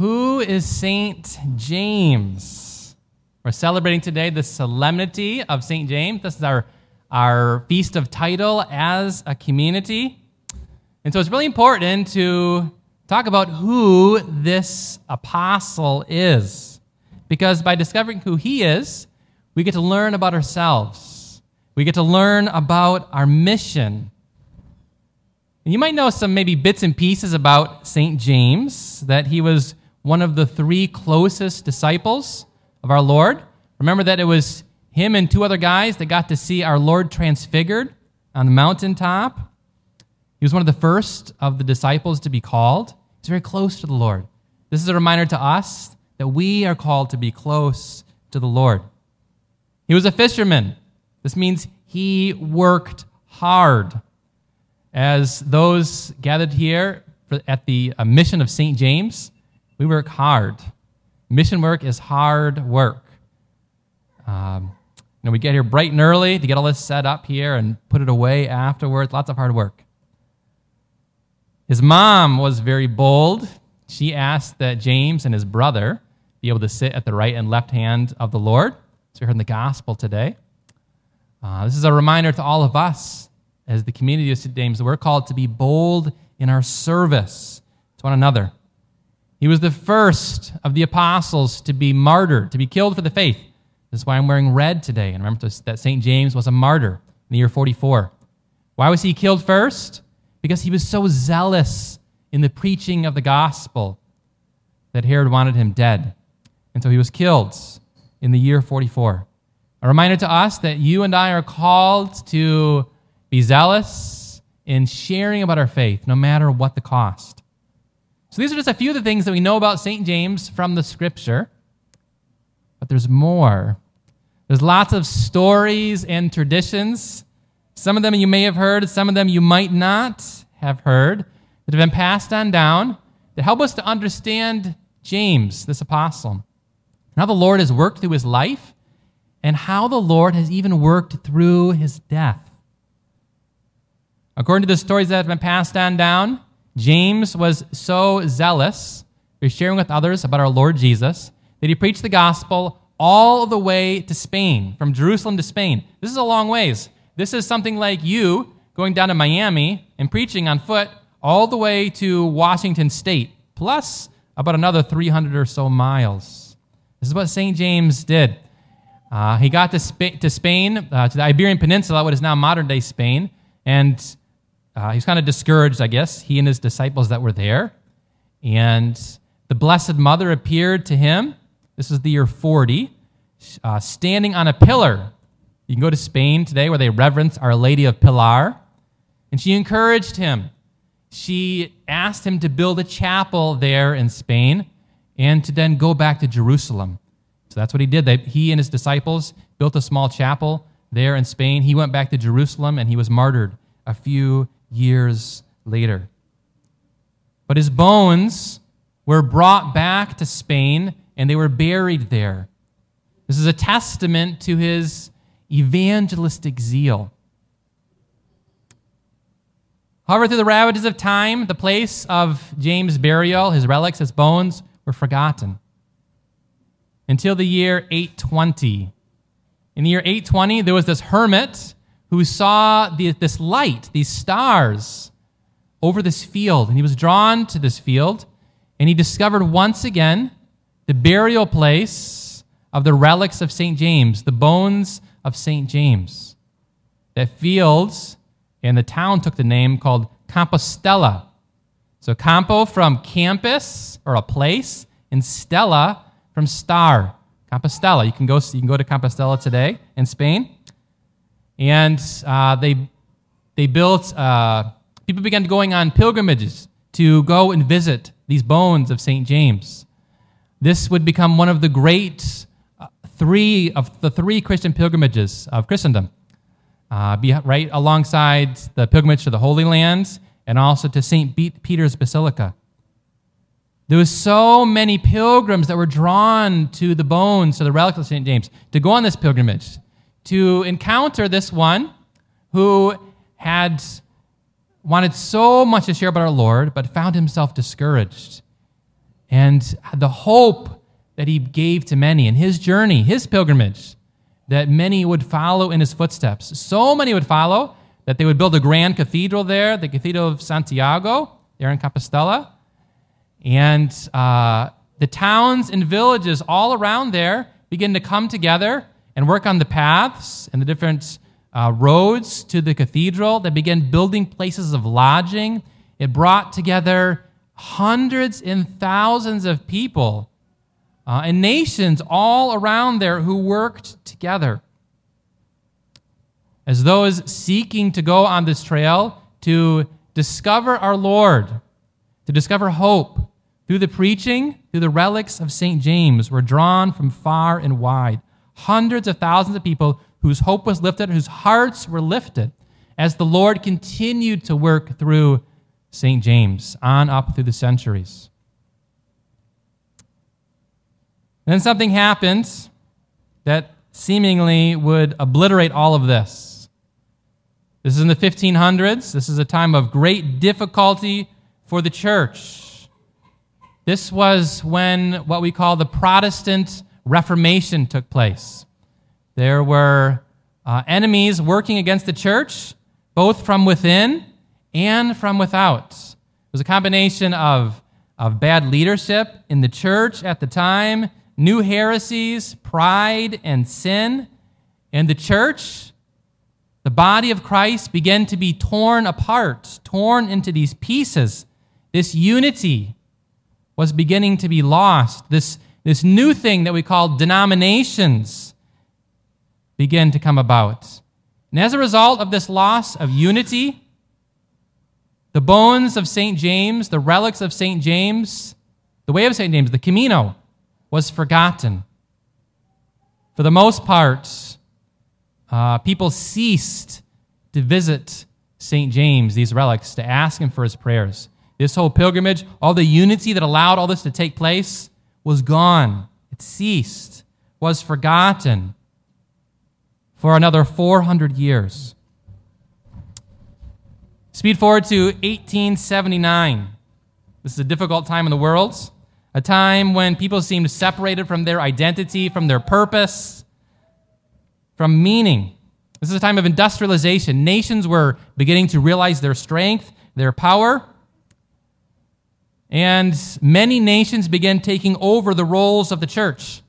Who is Saint James? We're celebrating today the solemnity of Saint James. This is our, our feast of title as a community. And so it's really important to talk about who this apostle is. Because by discovering who he is, we get to learn about ourselves. We get to learn about our mission. And you might know some maybe bits and pieces about St. James, that he was one of the three closest disciples of our Lord. Remember that it was him and two other guys that got to see our Lord transfigured on the mountaintop. He was one of the first of the disciples to be called. He's very close to the Lord. This is a reminder to us that we are called to be close to the Lord. He was a fisherman. This means he worked hard. As those gathered here at the uh, mission of St. James, we work hard. Mission work is hard work. Um, you know, we get here bright and early to get all this set up here and put it away afterwards. Lots of hard work. His mom was very bold. She asked that James and his brother be able to sit at the right and left hand of the Lord. So we heard in the gospel today. Uh, this is a reminder to all of us as the community of St. James that we're called to be bold in our service to one another. He was the first of the apostles to be martyred, to be killed for the faith. This is why I'm wearing red today. And remember that St. James was a martyr in the year 44. Why was he killed first? because he was so zealous in the preaching of the gospel that Herod wanted him dead. And so he was killed in the year 44. A reminder to us that you and I are called to be zealous in sharing about our faith, no matter what the cost. So these are just a few of the things that we know about St. James from the scripture. But there's more. There's lots of stories and traditions some of them you may have heard, some of them you might not have heard, that have been passed on down that help us to understand James, this apostle, and how the Lord has worked through his life, and how the Lord has even worked through his death. According to the stories that have been passed on down, James was so zealous for sharing with others about our Lord Jesus that he preached the gospel all the way to Spain, from Jerusalem to Spain. This is a long ways. This is something like you going down to Miami and preaching on foot all the way to Washington State, plus about another 300 or so miles. This is what St. James did. Uh, he got to, Sp- to Spain, uh, to the Iberian Peninsula, what is now modern day Spain, and uh, kind of discouraged, I guess, he and his disciples that were there. And the Blessed Mother appeared to him. This is the year 40, uh, standing on a pillar you can go to Spain today where they reverence Our Lady of Pilar. And she encouraged him. She asked him to build a chapel there in Spain and to then go back to Jerusalem. So that's what he did. They, he and his disciples built a small chapel there in Spain. He went back to Jerusalem and he was martyred a few years later. But his bones were brought back to Spain and they were buried there. This is a testament to his evangelistic zeal. However, through the ravages of time, the place of James' burial, his relics, his bones, were forgotten. Until the year 820. In the year 820, there was this hermit who saw the, this light, these stars, over this field. And he was drawn to this field, and he discovered once again the burial place of the relics of St. James, the bones of St. James. That fields and the town took the name called Compostela. So Campo from campus or a place, and Stella from star. Compostela. You can go. You can go to Compostela today in Spain, and uh, they they built. Uh, people began going on pilgrimages to go and visit these bones of Saint James. This would become one of the great three of the three Christian pilgrimages of Christendom, uh, be right alongside the pilgrimage to the Holy Lands and also to St. Peter's Basilica. There was so many pilgrims that were drawn to the bones, to the relics of St. James, to go on this pilgrimage, to encounter this one who had wanted so much to share about our Lord, but found himself discouraged and the hope that he gave to many in his journey, his pilgrimage, that many would follow in his footsteps. So many would follow that they would build a grand cathedral there, the Cathedral of Santiago, there in Compostela. And uh, the towns and villages all around there begin to come together and work on the paths and the different uh, roads to the cathedral. They began building places of lodging. It brought together hundreds and thousands of people uh, and nations all around there who worked together. As those seeking to go on this trail to discover our Lord, to discover hope through the preaching, through the relics of St. James, were drawn from far and wide. Hundreds of thousands of people whose hope was lifted, whose hearts were lifted, as the Lord continued to work through St. James on up through the centuries. Then something happened that seemingly would obliterate all of this. This is in the 1500s. This is a time of great difficulty for the church. This was when what we call the Protestant Reformation took place. There were uh, enemies working against the church, both from within and from without. It was a combination of, of bad leadership in the church at the time, new heresies, pride, and sin. And the church, the body of Christ, began to be torn apart, torn into these pieces. This unity was beginning to be lost. This, this new thing that we call denominations begin to come about. And as a result of this loss of unity, the bones of St. James, the relics of St. James, the way of St. James, the Camino, was forgotten. For the most part, uh, people ceased to visit St. James, these relics, to ask him for his prayers. This whole pilgrimage, all the unity that allowed all this to take place, was gone. It ceased, was forgotten for another 400 years. Speed forward to 1879. This is a difficult time in the world, a time when people seemed separated from their identity, from their purpose, from meaning. This is a time of industrialization. Nations were beginning to realize their strength, their power. And many nations began taking over the roles of the church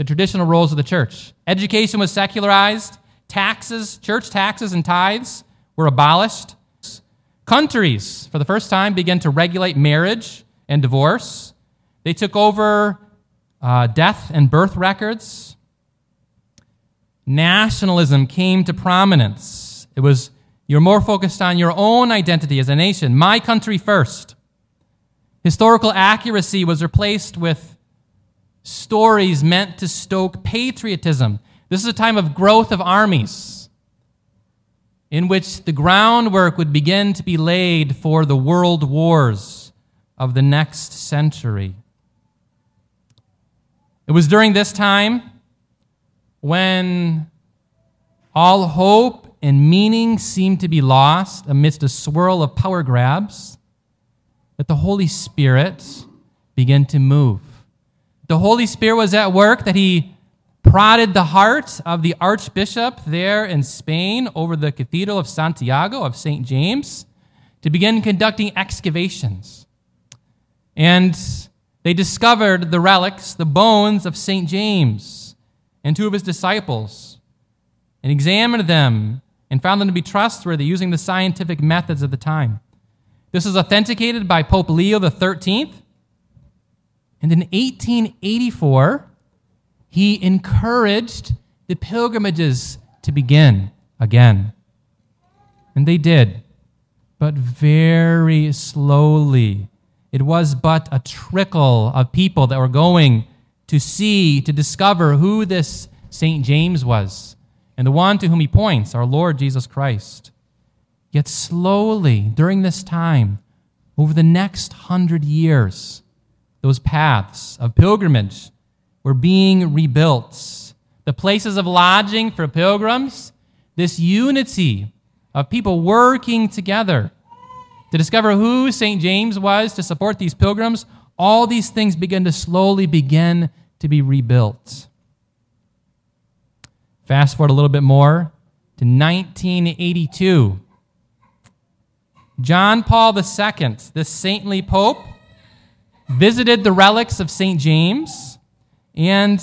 the traditional roles of the church. Education was secularized, taxes, church taxes and tithes were abolished. Countries, for the first time, began to regulate marriage and divorce. They took over uh, death and birth records. Nationalism came to prominence. It was you're more focused on your own identity as a nation, my country first. Historical accuracy was replaced with stories meant to stoke patriotism. This is a time of growth of armies in which the groundwork would begin to be laid for the world wars of the next century. It was during this time when all hope and meaning seemed to be lost amidst a swirl of power grabs that the Holy Spirit began to move. The Holy Spirit was at work, that he prodded the heart of the archbishop there in Spain over the Cathedral of Santiago of St. James to begin conducting excavations. And they discovered the relics, the bones of St. James and two of his disciples, and examined them and found them to be trustworthy using the scientific methods of the time. This is authenticated by Pope Leo XIII and in 1884, he encouraged the pilgrimages to begin again. And they did, but very slowly. It was but a trickle of people that were going to see, to discover who this St. James was, and the one to whom he points, our Lord Jesus Christ. Yet slowly, during this time, over the next hundred years, those paths of pilgrimage were being rebuilt. The places of lodging for pilgrims, this unity of people working together to discover who St. James was to support these pilgrims, all these things begin to slowly begin to be rebuilt. Fast forward a little bit more to 1982. John Paul II, this saintly pope, visited the relics of St. James, and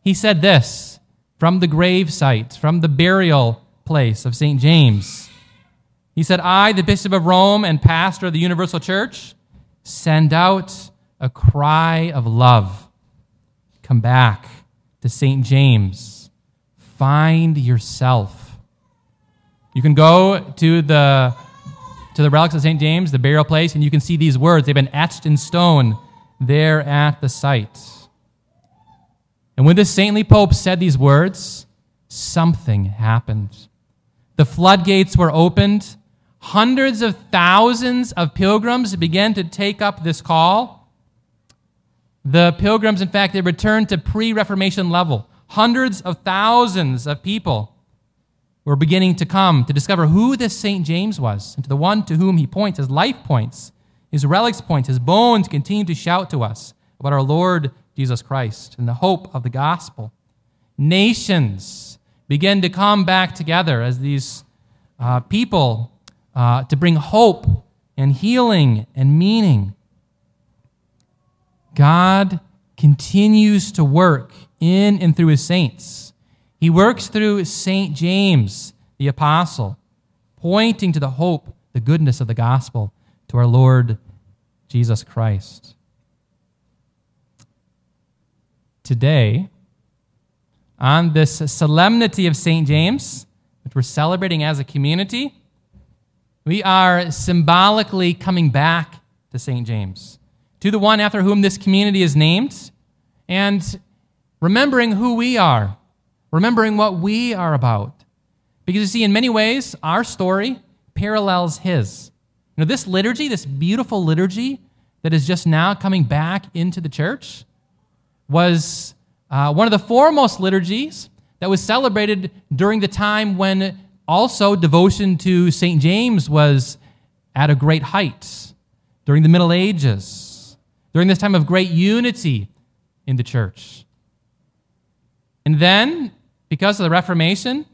he said this from the grave site, from the burial place of St. James. He said, I, the Bishop of Rome and pastor of the Universal Church, send out a cry of love. Come back to St. James. Find yourself. You can go to the to the relics of St. James, the burial place, and you can see these words. They've been etched in stone there at the site. And when this saintly pope said these words, something happened. The floodgates were opened. Hundreds of thousands of pilgrims began to take up this call. The pilgrims, in fact, they returned to pre Reformation level. Hundreds of thousands of people were beginning to come to discover who this St. James was, and to the one to whom he points, his life points, his relics points, his bones continue to shout to us about our Lord Jesus Christ and the hope of the gospel. Nations begin to come back together as these uh, people uh, to bring hope and healing and meaning. God continues to work in and through his saints. He works through St. James, the apostle, pointing to the hope, the goodness of the gospel to our Lord Jesus Christ. Today, on this solemnity of St. James, which we're celebrating as a community, we are symbolically coming back to St. James, to the one after whom this community is named, and remembering who we are remembering what we are about. Because you see, in many ways, our story parallels his. You know, this liturgy, this beautiful liturgy that is just now coming back into the church, was uh, one of the foremost liturgies that was celebrated during the time when also devotion to St. James was at a great height, during the Middle Ages, during this time of great unity in the church. And then because of the Reformation,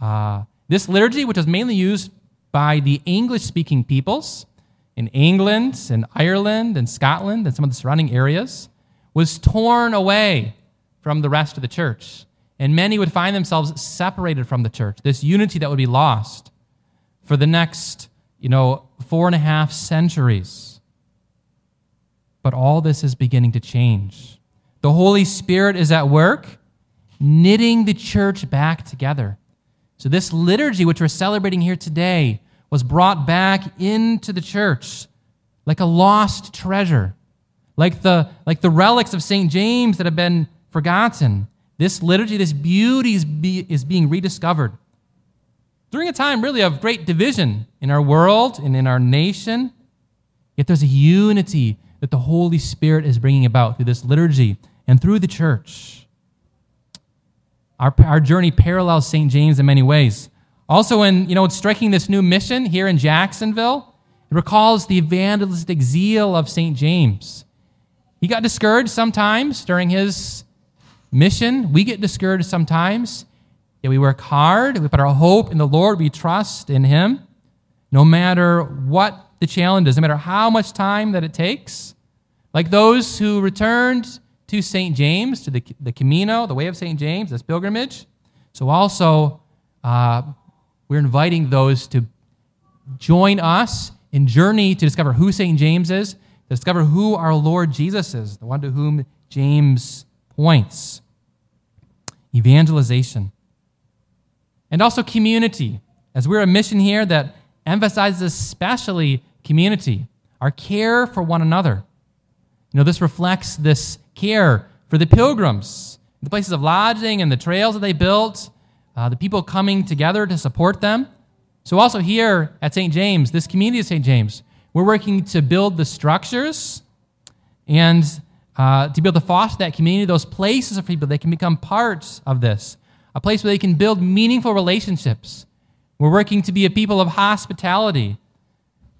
uh, this liturgy, which was mainly used by the English speaking peoples in England and Ireland and Scotland and some of the surrounding areas, was torn away from the rest of the church. And many would find themselves separated from the church, this unity that would be lost for the next, you know, four and a half centuries. But all this is beginning to change. The Holy Spirit is at work knitting the church back together. So, this liturgy, which we're celebrating here today, was brought back into the church like a lost treasure, like the, like the relics of St. James that have been forgotten. This liturgy, this beauty is, be, is being rediscovered. During a time really of great division in our world and in our nation, yet there's a unity that the Holy Spirit is bringing about through this liturgy and through the church. Our, our journey parallels St. James in many ways. Also, in you know, striking this new mission here in Jacksonville, it recalls the evangelistic zeal of St. James. He got discouraged sometimes during his mission. We get discouraged sometimes. Yet we work hard. We put our hope in the Lord. We trust in Him. No matter what the challenge is, no matter how much time that it takes. Like those who returned to St. James, to the, the Camino, the way of St. James, this pilgrimage. So also, uh, we're inviting those to join us in journey to discover who St. James is, to discover who our Lord Jesus is, the one to whom James points. Evangelization. And also community, as we're a mission here that emphasizes especially community, our care for one another. You know, this reflects this care for the pilgrims, the places of lodging and the trails that they built, uh, the people coming together to support them. So, also here at St. James, this community of St. James, we're working to build the structures and uh, to be able to foster that community, those places of people that can become parts of this, a place where they can build meaningful relationships. We're working to be a people of hospitality,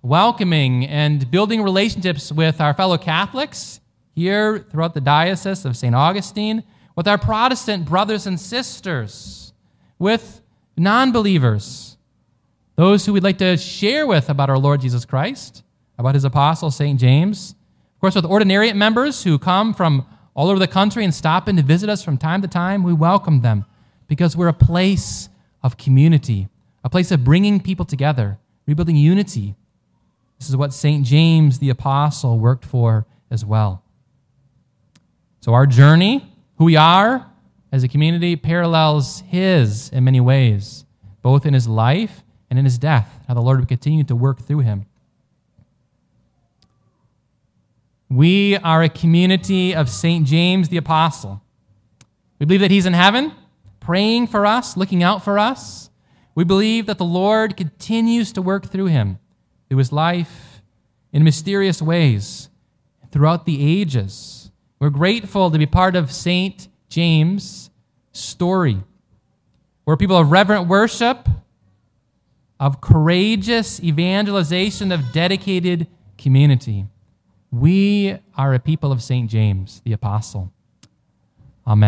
welcoming and building relationships with our fellow Catholics here throughout the Diocese of St. Augustine, with our Protestant brothers and sisters, with non believers, those who we'd like to share with about our Lord Jesus Christ, about his apostle, St. James. Of course, with ordinariate members who come from all over the country and stop in to visit us from time to time, we welcome them because we're a place of community, a place of bringing people together, rebuilding unity. This is what St. James the Apostle worked for as well. So, our journey, who we are as a community, parallels his in many ways, both in his life and in his death, how the Lord would continue to work through him. We are a community of St. James the Apostle. We believe that he's in heaven, praying for us, looking out for us. We believe that the Lord continues to work through him, through his life, in mysterious ways throughout the ages. We're grateful to be part of St. James' story. We're people of reverent worship, of courageous evangelization, of dedicated community. We are a people of St. James, the Apostle. Amen.